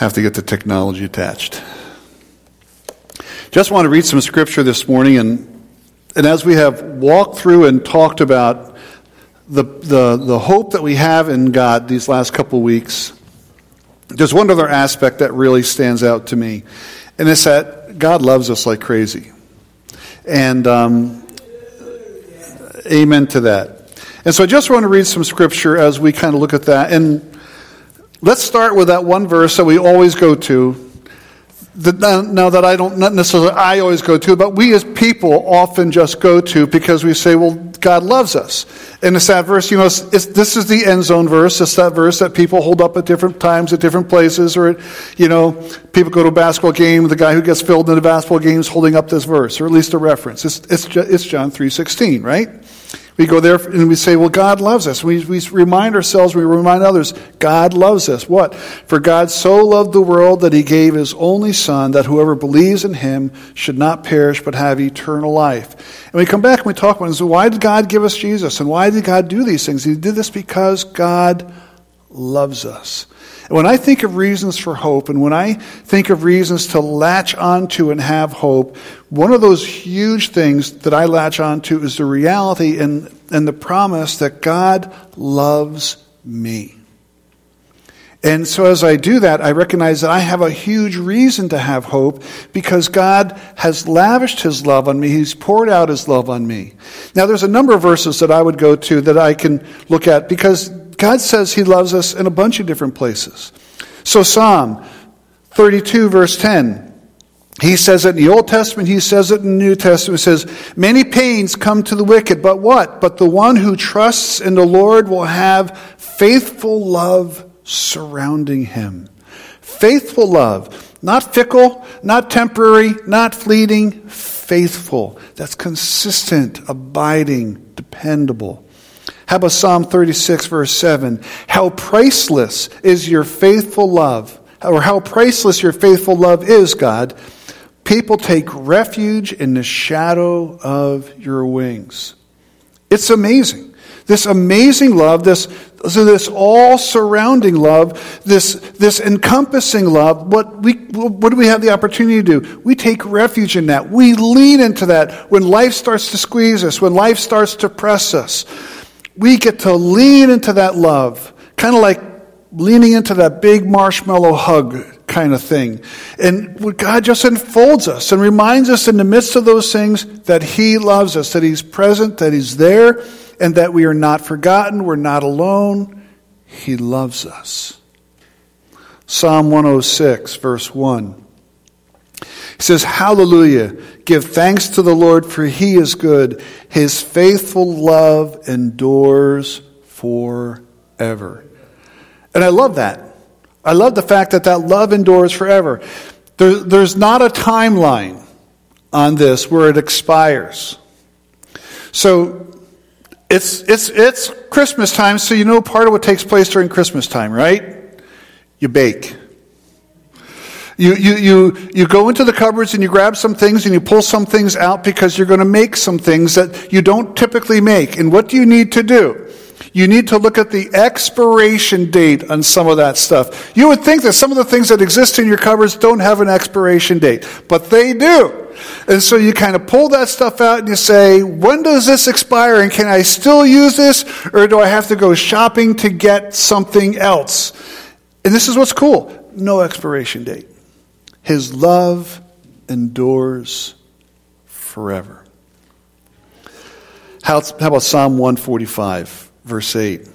have to get the technology attached. Just want to read some scripture this morning, and, and as we have walked through and talked about the, the, the hope that we have in God these last couple weeks, there's one other aspect that really stands out to me, and it's that God loves us like crazy. And um, amen to that. And so I just want to read some scripture as we kind of look at that. And let's start with that one verse that we always go to now that I don't, not necessarily I always go to, but we as people often just go to because we say, well, God loves us. And it's that verse, you know, it's, it's, this is the end zone verse. It's that verse that people hold up at different times at different places, or, you know, people go to a basketball game, the guy who gets filled in the basketball game is holding up this verse, or at least a reference. It's, it's, it's John 3.16, right? We go there and we say, well, God loves us. We, we remind ourselves, we remind others, God loves us. What? For God so loved the world that he gave his only Son, that whoever believes in him should not perish but have eternal life. And we come back and we talk about, so why did God give us Jesus? And why did God do these things? He did this because God loves us. When I think of reasons for hope, and when I think of reasons to latch onto and have hope, one of those huge things that I latch onto is the reality and, and the promise that God loves me. And so as I do that, I recognize that I have a huge reason to have hope because God has lavished his love on me. He's poured out his love on me. Now there's a number of verses that I would go to that I can look at because God says He loves us in a bunch of different places. So, Psalm 32, verse 10. He says it in the Old Testament, he says it in the New Testament. It says, Many pains come to the wicked, but what? But the one who trusts in the Lord will have faithful love surrounding him. Faithful love. Not fickle, not temporary, not fleeting, faithful. That's consistent, abiding, dependable. How about Psalm 36, verse 7? How priceless is your faithful love, or how priceless your faithful love is, God. People take refuge in the shadow of your wings. It's amazing. This amazing love, this, so this all surrounding love, this, this encompassing love, what, we, what do we have the opportunity to do? We take refuge in that. We lean into that when life starts to squeeze us, when life starts to press us we get to lean into that love, kind of like leaning into that big marshmallow hug kind of thing. And God just enfolds us and reminds us in the midst of those things that He loves us, that He's present, that He's there, and that we are not forgotten, we're not alone. He loves us. Psalm 106, verse 1. He says, Hallelujah. Give thanks to the Lord, for he is good. His faithful love endures forever. And I love that. I love the fact that that love endures forever. There, there's not a timeline on this where it expires. So it's, it's, it's Christmas time, so you know part of what takes place during Christmas time, right? You bake. You, you, you, you go into the cupboards and you grab some things and you pull some things out because you're going to make some things that you don't typically make. And what do you need to do? You need to look at the expiration date on some of that stuff. You would think that some of the things that exist in your cupboards don't have an expiration date, but they do. And so you kind of pull that stuff out and you say, when does this expire and can I still use this or do I have to go shopping to get something else? And this is what's cool. No expiration date. His love endures forever. How, how about Psalm 145, verse 8?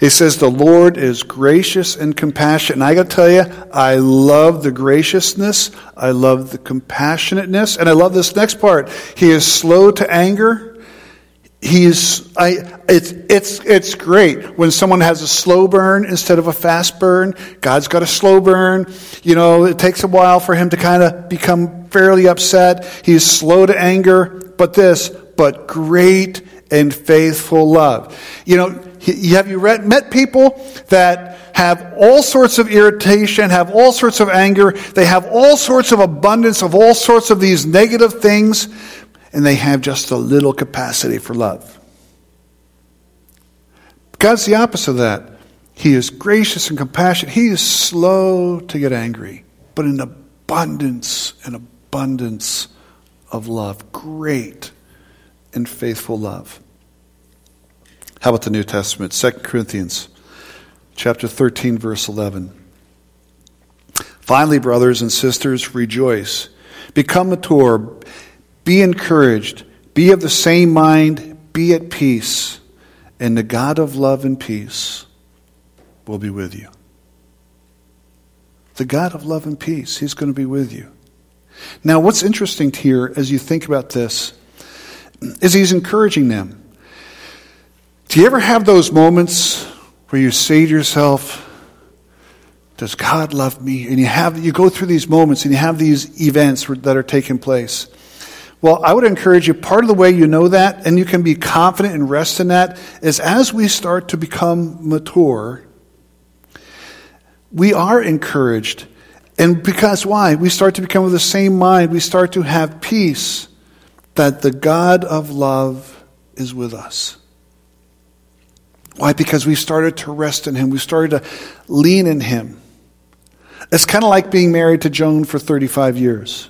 It says, The Lord is gracious and compassionate. And I got to tell you, I love the graciousness. I love the compassionateness. And I love this next part. He is slow to anger he's I, it's it's it's great when someone has a slow burn instead of a fast burn. God's got a slow burn. You know it takes a while for him to kind of become fairly upset. He's slow to anger but this but great and faithful love. You know have you read, met people that have all sorts of irritation have all sorts of anger they have all sorts of abundance of all sorts of these negative things and they have just a little capacity for love. God's the opposite of that. He is gracious and compassionate. He is slow to get angry, but in abundance, an abundance of love. Great and faithful love. How about the New Testament? 2 Corinthians chapter 13 verse 11. Finally, brothers and sisters, rejoice. Become mature. Be encouraged. Be of the same mind. Be at peace. And the God of love and peace will be with you. The God of love and peace, He's going to be with you. Now, what's interesting here as you think about this is He's encouraging them. Do you ever have those moments where you say to yourself, does God love me? And you have you go through these moments and you have these events that are taking place. Well, I would encourage you, part of the way you know that, and you can be confident and rest in that, is as we start to become mature, we are encouraged. And because why? We start to become of the same mind. We start to have peace that the God of love is with us. Why? Because we started to rest in Him. We started to lean in Him. It's kind of like being married to Joan for 35 years.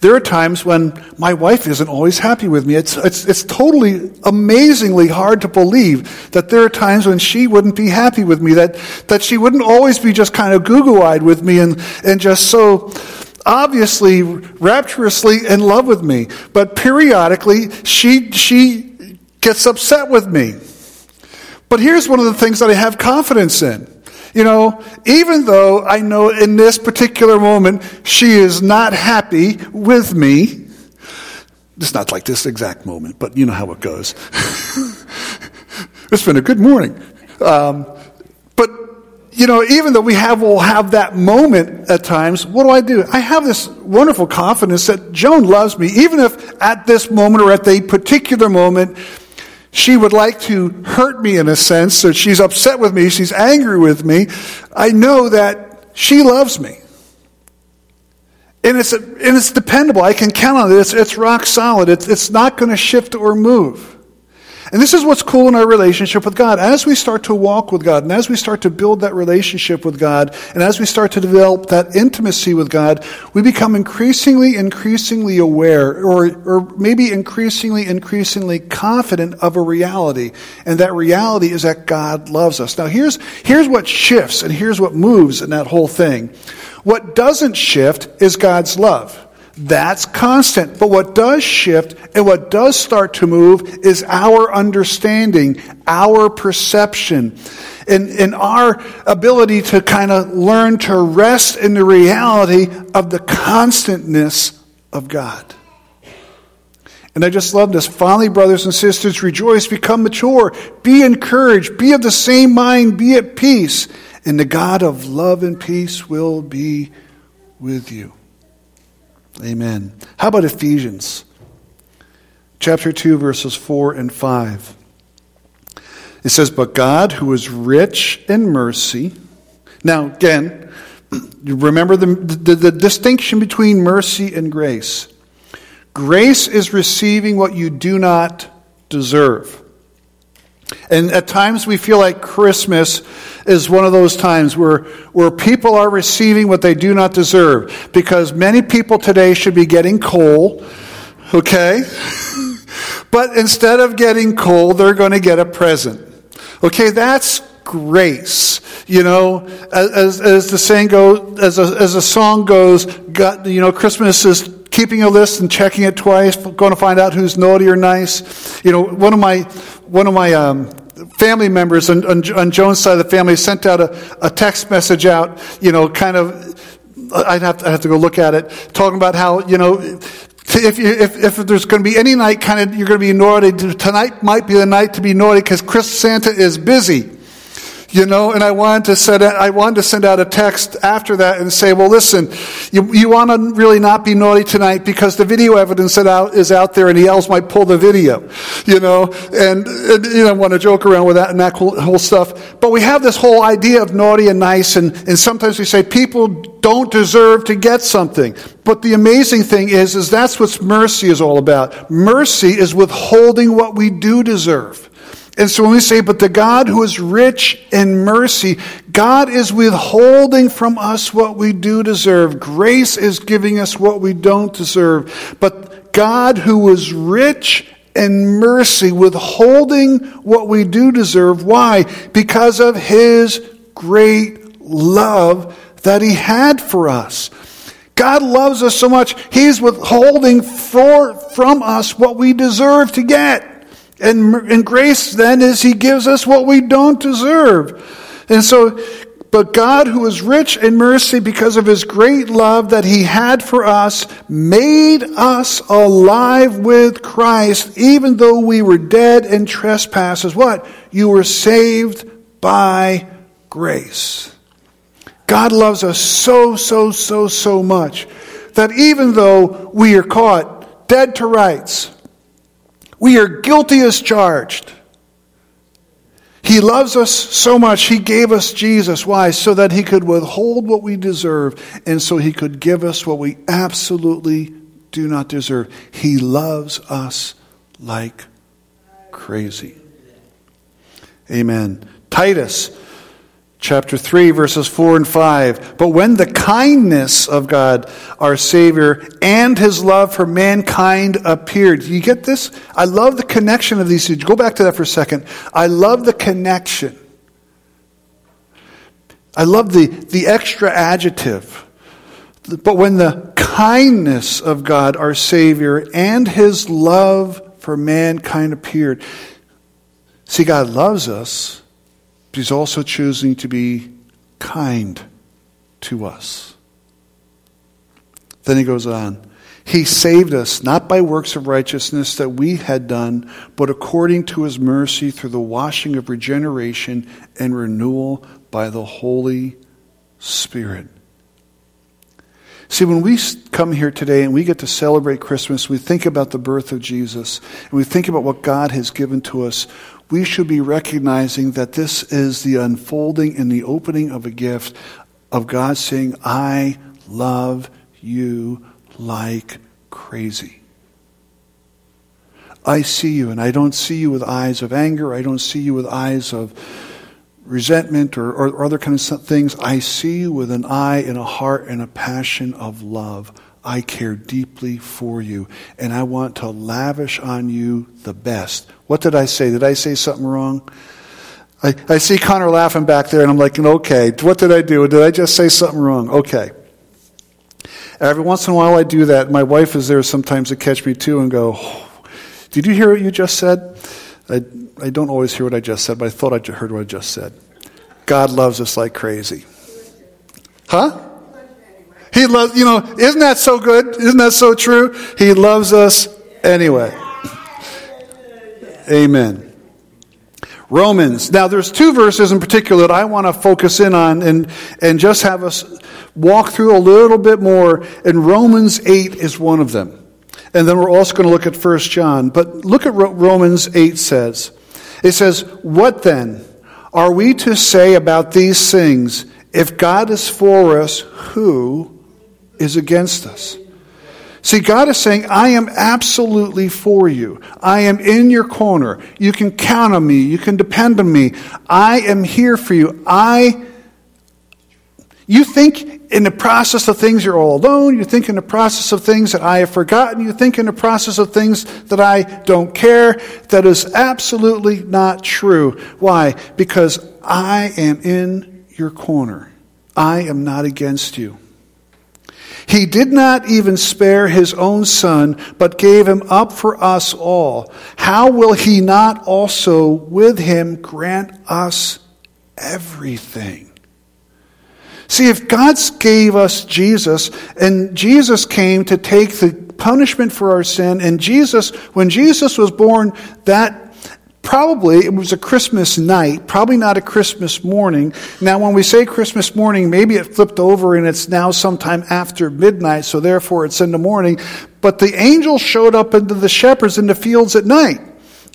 There are times when my wife isn't always happy with me. It's, it's, it's totally amazingly hard to believe that there are times when she wouldn't be happy with me, that, that she wouldn't always be just kind of goo eyed with me and, and just so obviously rapturously in love with me. But periodically, she, she gets upset with me. But here's one of the things that I have confidence in. You know, even though I know in this particular moment she is not happy with me, it's not like this exact moment, but you know how it goes. it's been a good morning. Um, but, you know, even though we have, will have that moment at times, what do I do? I have this wonderful confidence that Joan loves me, even if at this moment or at the particular moment, she would like to hurt me in a sense, so she's upset with me, she's angry with me. I know that she loves me. And it's, and it's dependable. I can count on it. It's, it's rock solid. It's, it's not going to shift or move. And this is what's cool in our relationship with God. As we start to walk with God, and as we start to build that relationship with God, and as we start to develop that intimacy with God, we become increasingly, increasingly aware, or, or maybe increasingly, increasingly confident of a reality. And that reality is that God loves us. Now here's, here's what shifts, and here's what moves in that whole thing. What doesn't shift is God's love. That's constant. But what does shift and what does start to move is our understanding, our perception, and, and our ability to kind of learn to rest in the reality of the constantness of God. And I just love this. Finally, brothers and sisters, rejoice, become mature, be encouraged, be of the same mind, be at peace, and the God of love and peace will be with you. Amen. How about Ephesians? Chapter 2, verses 4 and 5. It says, But God, who is rich in mercy. Now, again, remember the, the, the distinction between mercy and grace. Grace is receiving what you do not deserve. And at times we feel like Christmas is one of those times where, where people are receiving what they do not deserve. Because many people today should be getting coal, okay? but instead of getting coal, they're going to get a present. Okay, that's grace. You know, as, as the saying goes, as a, as a song goes, God, you know, Christmas is keeping a list and checking it twice, going to find out who's naughty or nice. You know, one of my one of my um, family members on, on, on, Joan's side of the family sent out a, a text message out. You know, kind of. I'd have, to, I'd have to go look at it, talking about how you know if, you, if, if, there's going to be any night kind of you're going to be naughty tonight might be the night to be naughty because chris santa is busy you know, and I wanted to send I wanted to send out a text after that and say, well, listen, you, you want to really not be naughty tonight because the video evidence that out is out there, and the elves might pull the video, you know, and, and you know, want to joke around with that and that whole stuff. But we have this whole idea of naughty and nice, and, and sometimes we say people don't deserve to get something. But the amazing thing is, is that's what mercy is all about. Mercy is withholding what we do deserve. And so when we say, but the God who is rich in mercy, God is withholding from us what we do deserve. Grace is giving us what we don't deserve. But God who is rich in mercy, withholding what we do deserve. Why? Because of his great love that he had for us. God loves us so much, he's withholding for, from us what we deserve to get. And, and grace then is He gives us what we don't deserve. And so, but God, who is rich in mercy because of His great love that He had for us, made us alive with Christ, even though we were dead in trespasses. What? You were saved by grace. God loves us so, so, so, so much that even though we are caught dead to rights, we are guilty as charged. He loves us so much, He gave us Jesus. Why? So that He could withhold what we deserve, and so He could give us what we absolutely do not deserve. He loves us like crazy. Amen. Titus chapter 3, verses 4 and 5. But when the kindness of God, our Savior, and his love for mankind appeared. You get this? I love the connection of these two. Go back to that for a second. I love the connection. I love the, the extra adjective. But when the kindness of God, our Savior, and his love for mankind appeared. See, God loves us but he's also choosing to be kind to us. Then he goes on. He saved us not by works of righteousness that we had done, but according to his mercy through the washing of regeneration and renewal by the Holy Spirit. See, when we come here today and we get to celebrate Christmas, we think about the birth of Jesus, and we think about what God has given to us, we should be recognizing that this is the unfolding and the opening of a gift of God saying, I love you like crazy. I see you, and I don't see you with eyes of anger. I don't see you with eyes of resentment or, or, or other kind of things. I see you with an eye and a heart and a passion of love. I care deeply for you, and I want to lavish on you the best. What did I say? Did I say something wrong? I, I see Connor laughing back there, and I'm like, okay, what did I do? Did I just say something wrong? Okay. Every once in a while I do that. My wife is there sometimes to catch me too and go, oh, Did you hear what you just said? I, I don't always hear what I just said, but I thought I heard what I just said. God loves us like crazy. Huh? He loves, you know, isn't that so good? Isn't that so true? He loves us anyway. Amen. Romans. Now, there's two verses in particular that I want to focus in on and, and just have us walk through a little bit more. And Romans 8 is one of them. And then we're also going to look at 1 John. But look at what Romans 8 says. It says, What then are we to say about these things? If God is for us, who is against us. See, God is saying, I am absolutely for you. I am in your corner. You can count on me. You can depend on me. I am here for you. I, you think in the process of things you're all alone. You think in the process of things that I have forgotten. You think in the process of things that I don't care. That is absolutely not true. Why? Because I am in your corner. I am not against you. He did not even spare his own son, but gave him up for us all. How will he not also with him grant us everything? See, if God gave us Jesus, and Jesus came to take the punishment for our sin, and Jesus, when Jesus was born, that probably it was a Christmas night, probably not a Christmas morning. Now, when we say Christmas morning, maybe it flipped over and it's now sometime after midnight, so therefore it's in the morning. But the angel showed up into the shepherds in the fields at night.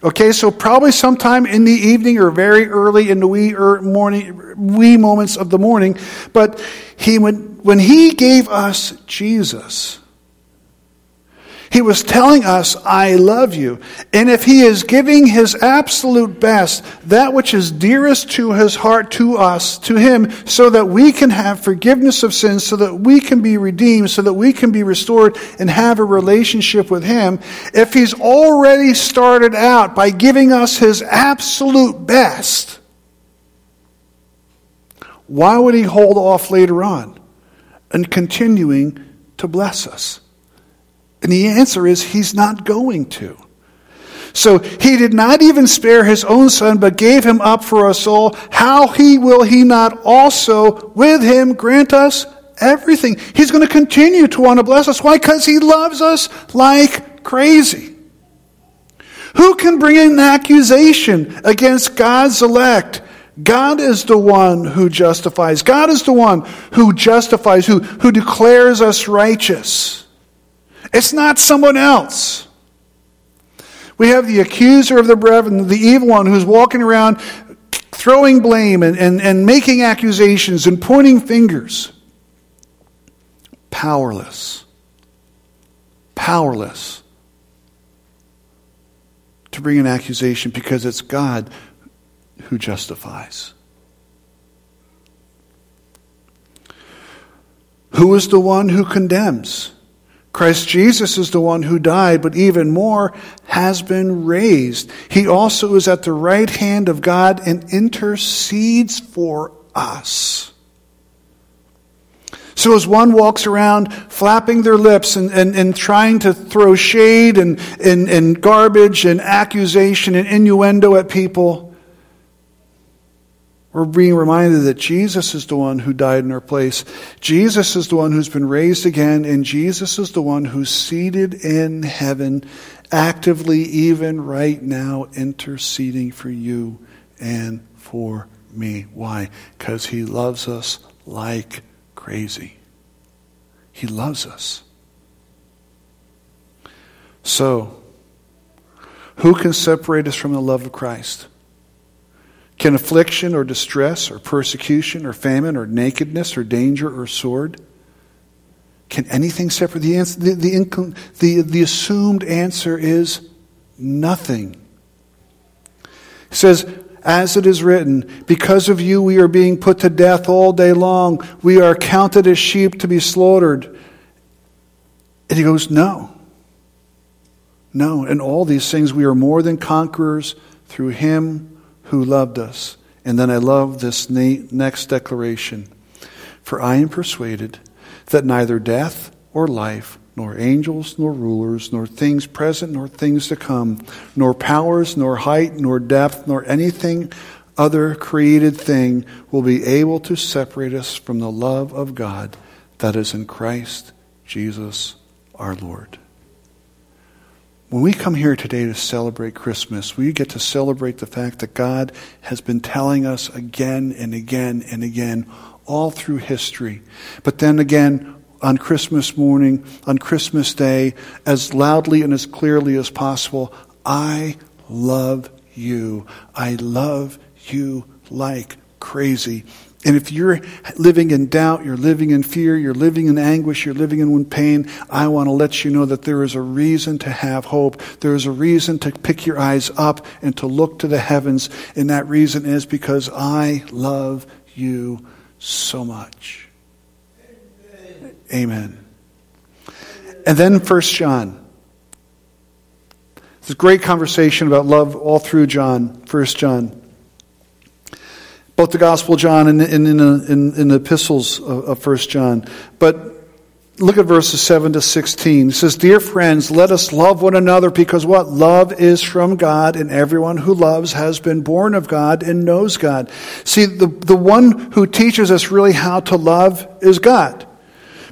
Okay, so probably sometime in the evening or very early in the wee er, morning, wee moments of the morning. But he, when, when he gave us Jesus, He was telling us, I love you. And if he is giving his absolute best, that which is dearest to his heart to us, to him, so that we can have forgiveness of sins, so that we can be redeemed, so that we can be restored and have a relationship with him, if he's already started out by giving us his absolute best, why would he hold off later on and continuing to bless us? And the answer is he's not going to. So he did not even spare his own son, but gave him up for us all. How he will he not also with him grant us everything? He's going to continue to want to bless us. Why? Because he loves us like crazy. Who can bring an accusation against God's elect? God is the one who justifies. God is the one who justifies, who, who declares us righteous. It's not someone else. We have the accuser of the brethren, the evil one who's walking around throwing blame and, and, and making accusations and pointing fingers. Powerless. Powerless to bring an accusation because it's God who justifies. Who is the one who condemns? Christ Jesus is the one who died, but even more has been raised. He also is at the right hand of God and intercedes for us. So as one walks around flapping their lips and, and, and trying to throw shade and, and, and garbage and accusation and innuendo at people, we're being reminded that Jesus is the one who died in our place. Jesus is the one who's been raised again, and Jesus is the one who's seated in heaven, actively, even right now, interceding for you and for me. Why? Because he loves us like crazy. He loves us. So, who can separate us from the love of Christ? Can affliction or distress or persecution or famine or nakedness or danger or sword? Can anything separate? The, answer, the, the, the, the assumed answer is nothing. He says, as it is written, because of you we are being put to death all day long. We are counted as sheep to be slaughtered. And he goes, No. No. In all these things we are more than conquerors through him who loved us. And then I love this next declaration. For I am persuaded that neither death or life, nor angels, nor rulers, nor things present, nor things to come, nor powers, nor height, nor depth, nor anything other created thing will be able to separate us from the love of God that is in Christ Jesus our Lord. When we come here today to celebrate Christmas, we get to celebrate the fact that God has been telling us again and again and again all through history. But then again, on Christmas morning, on Christmas Day, as loudly and as clearly as possible, I love you. I love you like crazy. And if you're living in doubt, you're living in fear, you're living in anguish, you're living in pain, I want to let you know that there is a reason to have hope. There is a reason to pick your eyes up and to look to the heavens. And that reason is because I love you so much. Amen. And then First John. It's a great conversation about love all through John, First John both the Gospel of John and in, in, in, in, the epistles of, 1 John. But look at verses 7 to 16. It says, Dear friends, let us love one another because what? Love is from God, and everyone who loves has been born of God and knows God. See, the, the one who teaches us really how to love is God.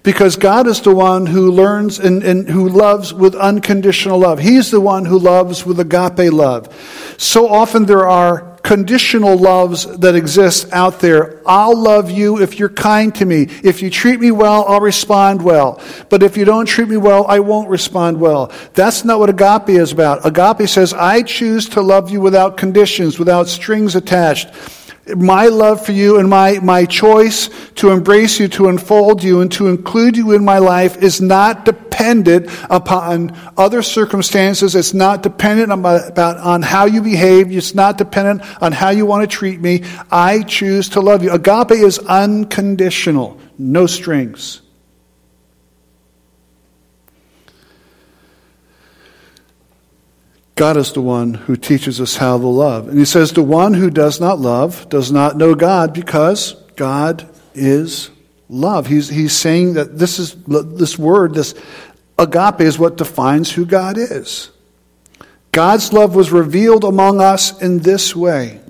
Because God is the one who learns and, and who loves with unconditional love. He's the one who loves with agape love. So often there are conditional loves that exist out there. I'll love you if you're kind to me. If you treat me well, I'll respond well. But if you don't treat me well, I won't respond well. That's not what agape is about. Agape says, I choose to love you without conditions, without strings attached. My love for you and my, my choice to embrace you, to unfold you, and to include you in my life is not dependent upon other circumstances. It's not dependent on, about, on how you behave. It's not dependent on how you want to treat me. I choose to love you. Agape is unconditional, no strings. God is the one who teaches us how to love. And he says, The one who does not love does not know God because God is love. He's, he's saying that this is this word, this agape, is what defines who God is. God's love was revealed among us in this way.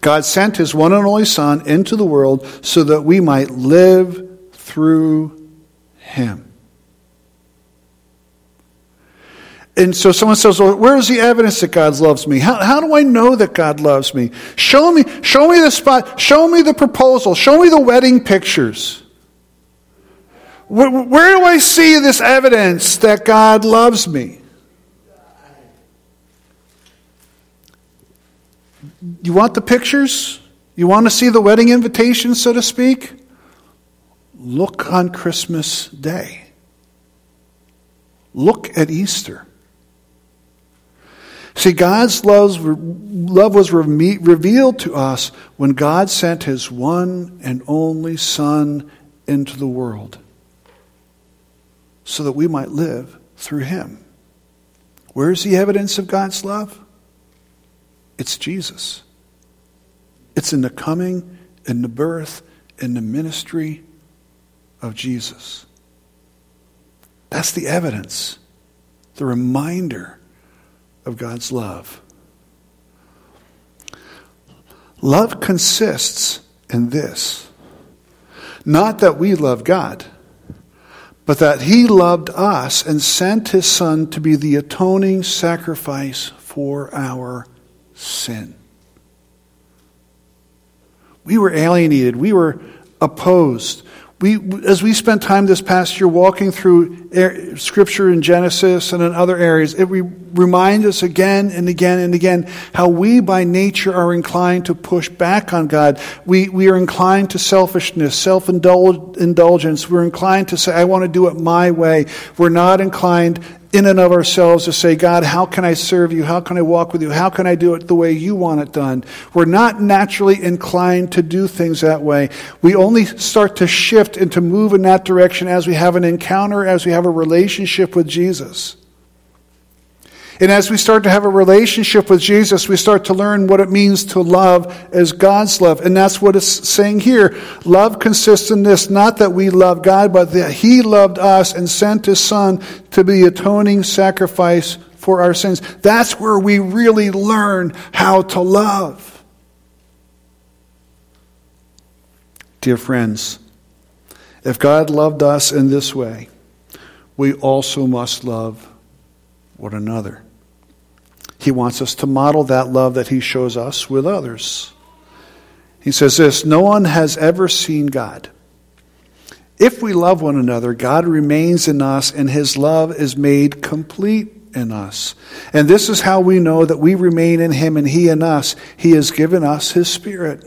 God sent his one and only Son into the world so that we might live through him. And so someone says, well, where is the evidence that God loves me? How, how do I know that God loves me? Show me, show me the spot, show me the proposal, show me the wedding pictures. Where, where do I see this evidence that God loves me? You want the pictures? You want to see the wedding invitation, so to speak? Look on Christmas Day. Look at Easter. See, God's love was revealed to us when God sent his one and only Son into the world so that we might live through him. Where's the evidence of God's love? It's Jesus. It's in the coming, in the birth, in the ministry of Jesus. That's the evidence, the reminder of God's love. Love consists in this not that we love God, but that He loved us and sent His Son to be the atoning sacrifice for our sin. We were alienated, we were opposed, we, as we spent time this past year walking through Scripture in Genesis and in other areas, it re- reminds us again and again and again how we by nature are inclined to push back on God. We, we are inclined to selfishness, self indulgence. We're inclined to say, I want to do it my way. We're not inclined in and of ourselves to say, God, how can I serve you? How can I walk with you? How can I do it the way you want it done? We're not naturally inclined to do things that way. We only start to shift and to move in that direction as we have an encounter, as we have a relationship with Jesus. And as we start to have a relationship with Jesus, we start to learn what it means to love as God's love. And that's what it's saying here. Love consists in this, not that we love God, but that He loved us and sent His Son to be atoning sacrifice for our sins. That's where we really learn how to love. Dear friends, if God loved us in this way, we also must love one another. He wants us to model that love that He shows us with others. He says this No one has ever seen God. If we love one another, God remains in us, and His love is made complete in us. And this is how we know that we remain in Him and He in us. He has given us His Spirit.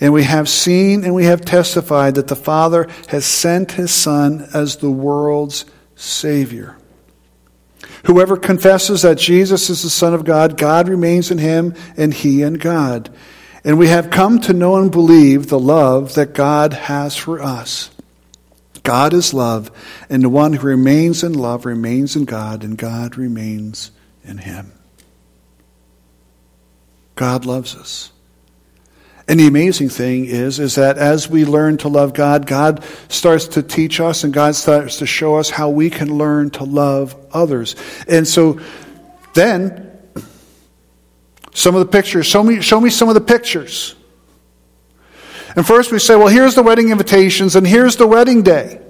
And we have seen and we have testified that the Father has sent His Son as the world's Savior. Whoever confesses that Jesus is the Son of God, God remains in him and he in God. And we have come to know and believe the love that God has for us. God is love, and the one who remains in love remains in God, and God remains in him. God loves us. And the amazing thing is, is that as we learn to love God, God starts to teach us and God starts to show us how we can learn to love others. And so then, some of the pictures, show me, show me some of the pictures. And first we say, well, here's the wedding invitations and here's the wedding day.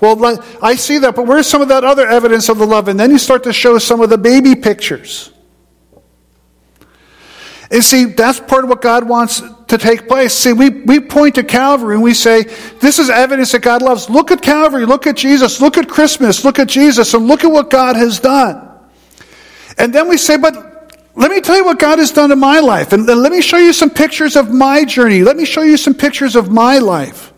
Well, I see that, but where's some of that other evidence of the love? And then you start to show some of the baby pictures. And see, that's part of what God wants to take place. See, we, we point to Calvary and we say, this is evidence that God loves. Look at Calvary, look at Jesus, look at Christmas, look at Jesus, and look at what God has done. And then we say, but let me tell you what God has done in my life. And let me show you some pictures of my journey. Let me show you some pictures of my life.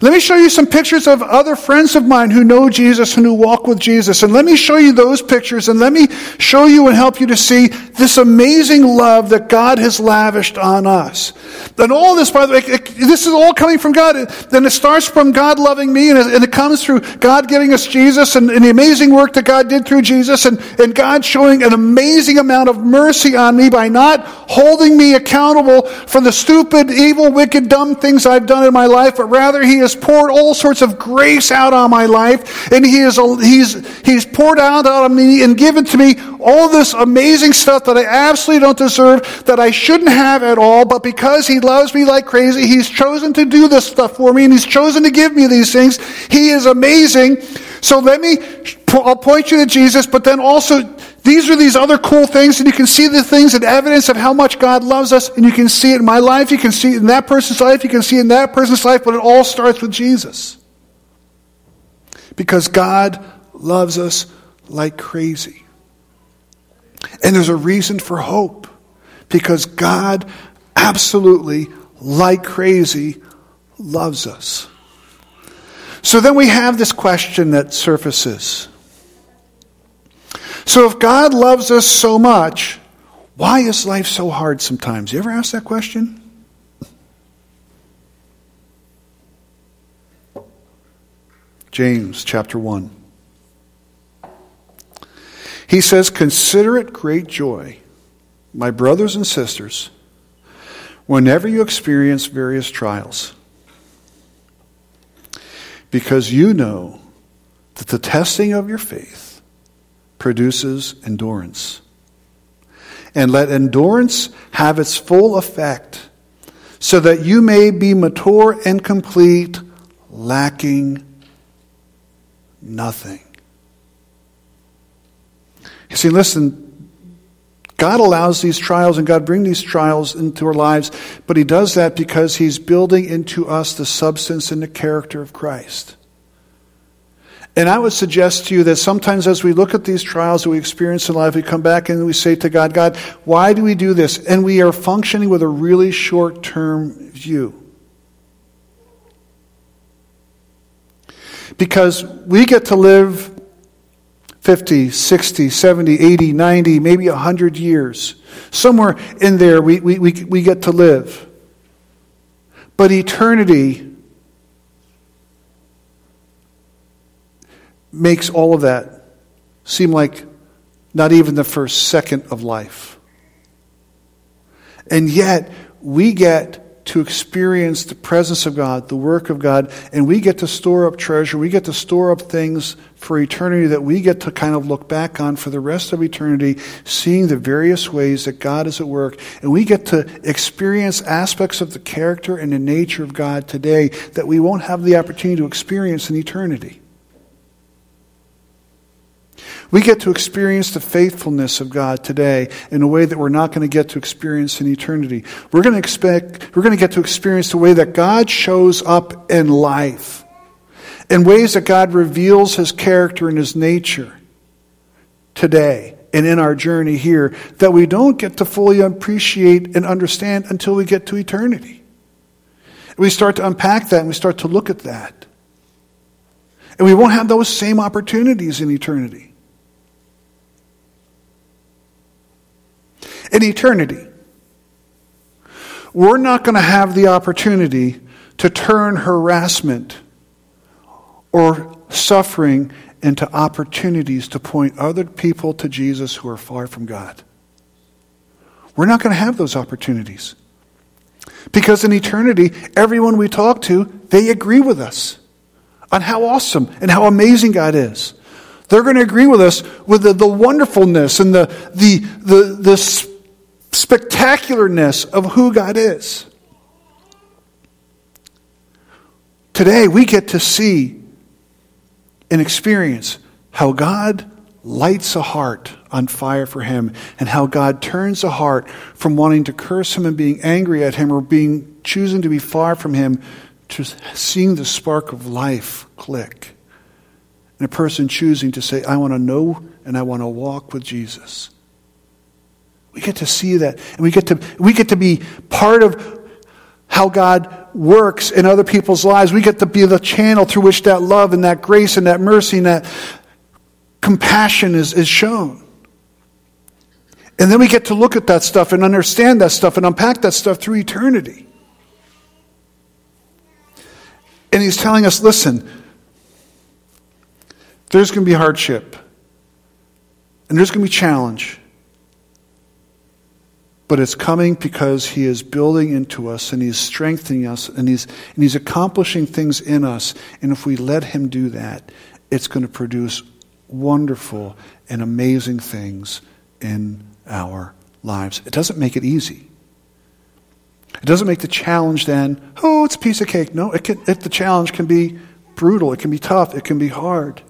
Let me show you some pictures of other friends of mine who know Jesus and who walk with Jesus. And let me show you those pictures and let me show you and help you to see this amazing love that God has lavished on us. And all this, by the way, this is all coming from God. Then it starts from God loving me and it, and it comes through God giving us Jesus and, and, the amazing work that God did through Jesus and, and God showing an amazing amount of mercy on me by not holding me accountable for the stupid, evil, wicked, dumb things I've done in my life, but rather He has poured all sorts of grace out on my life, and He is He's He's poured out on me and given to me all this amazing stuff that I absolutely don't deserve, that I shouldn't have at all, but because He loves me like crazy, He's chosen to do this stuff for me, and He's chosen to give me these things. He is amazing. So let me, I'll point you to Jesus, but then also these are these other cool things, and you can see the things and evidence of how much God loves us, and you can see it in my life, you can see it in that person's life, you can see it in that person's life, but it all starts with Jesus. Because God loves us like crazy. And there's a reason for hope. Because God absolutely, like crazy, loves us. So then we have this question that surfaces so if God loves us so much, why is life so hard sometimes? You ever ask that question? James chapter 1. He says, Consider it great joy, my brothers and sisters, whenever you experience various trials, because you know that the testing of your faith produces endurance. And let endurance have its full effect, so that you may be mature and complete, lacking nothing. You see, listen, God allows these trials and God brings these trials into our lives, but He does that because He's building into us the substance and the character of Christ. And I would suggest to you that sometimes as we look at these trials that we experience in life, we come back and we say to God, God, why do we do this? And we are functioning with a really short term view. Because we get to live 50, 60, 70, 80, 90, maybe 100 years. Somewhere in there we, we, we, we get to live. But eternity makes all of that seem like not even the first second of life. And yet, we get to experience the presence of God, the work of God, and we get to store up treasure. We get to store up things for eternity that we get to kind of look back on for the rest of eternity, seeing the various ways that God is at work. And we get to experience aspects of the character and the nature of God today that we won't have the opportunity to experience in eternity. We get to experience the faithfulness of God today in a way that we're not going to get to experience in eternity. We're going to expect, we're going to get to experience the way that God shows up in life, in ways that God reveals his character and his nature today and in our journey here that we don't get to fully appreciate and understand until we get to eternity. We start to unpack that and we start to look at that. And we won't have those same opportunities in eternity. In eternity. We're not going to have the opportunity to turn harassment or suffering into opportunities to point other people to Jesus who are far from God. We're not going to have those opportunities. Because in eternity, everyone we talk to, they agree with us on how awesome and how amazing God is. They're going to agree with us with the, the wonderfulness and the, the, the, the spectacularness of who God is. Today, we get to see and experience how God lights a heart on fire for Him and how God turns a heart from wanting to curse Him and being angry at Him or being choosing to be far from Him to seeing the spark of life click. And a person choosing to say, I want to know and I want to walk with Jesus. We get to see that. And we get to, we get to be part of how God works in other people's lives. We get to be the channel through which that love and that grace and that mercy and that compassion is, is shown. And then we get to look at that stuff and understand that stuff and unpack that stuff through eternity. And he's telling us listen, there's going to be hardship, and there's going to be challenge. But it's coming because he is building into us and he's strengthening us and he's, and he's accomplishing things in us. And if we let him do that, it's going to produce wonderful and amazing things in our lives. It doesn't make it easy. It doesn't make the challenge then, oh, it's a piece of cake. No, it can, it, the challenge can be brutal, it can be tough, it can be hard.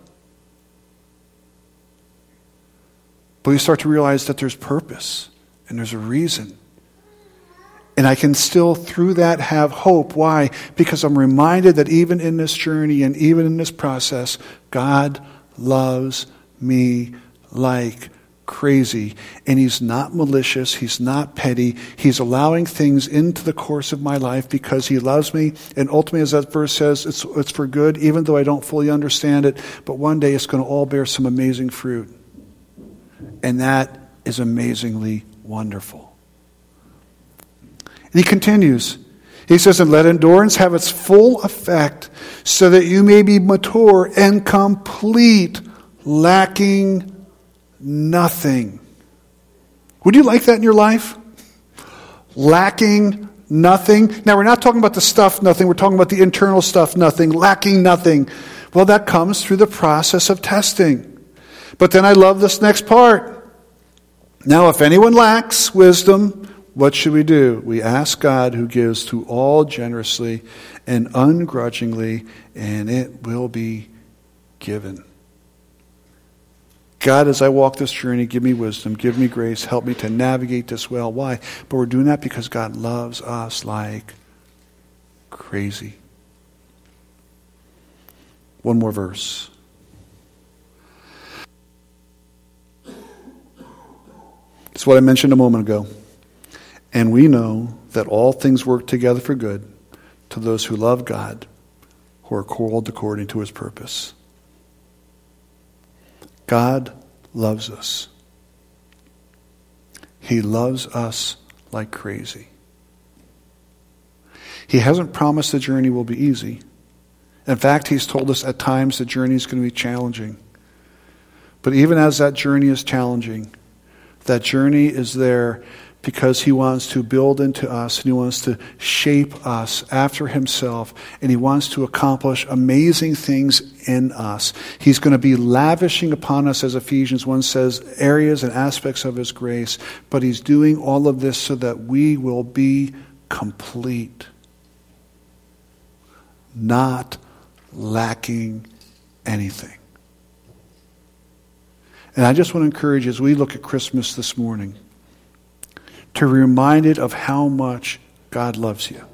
But you start to realize that there's purpose and there's a reason. And I can still, through that, have hope. Why? Because I'm reminded that even in this journey and even in this process, God loves me like crazy. And he's not malicious. He's not petty. He's allowing things into the course of my life because he loves me. And ultimately, as that verse says, it's, it's for good, even though I don't fully understand it. But one day it's going to all bear some amazing fruit. And that is amazingly wonderful. And he continues. He says, And let endurance have its full effect, so that you may be mature and complete, lacking nothing. Would you like that in your life? Lacking nothing. Now, we're not talking about the stuff nothing, we're talking about the internal stuff nothing, lacking nothing. Well, that comes through the process of testing. But then I love this next part. Now, if anyone lacks wisdom, what should we do? We ask God who gives to all generously and ungrudgingly, and it will be given. God, as I walk this journey, give me wisdom, give me grace, help me to navigate this well. Why? But we're doing that because God loves us like crazy. One more verse. It's what I mentioned a moment ago. And we know that all things work together for good to those who love God, who are called according to his purpose. God loves us. He loves us like crazy. He hasn't promised the journey will be easy. In fact, He's told us at times the journey is going to be challenging. But even as that journey is challenging, that journey is there because he wants to build into us and he wants to shape us after himself and he wants to accomplish amazing things in us. He's going to be lavishing upon us, as Ephesians 1 says, areas and aspects of his grace, but he's doing all of this so that we will be complete, not lacking anything. And I just want to encourage as we look at Christmas this morning to be reminded of how much God loves you.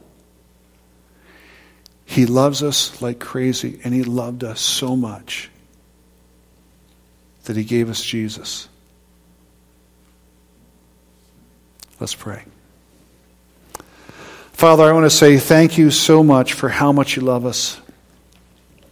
He loves us like crazy, and He loved us so much that He gave us Jesus. Let's pray. Father, I want to say thank you so much for how much you love us.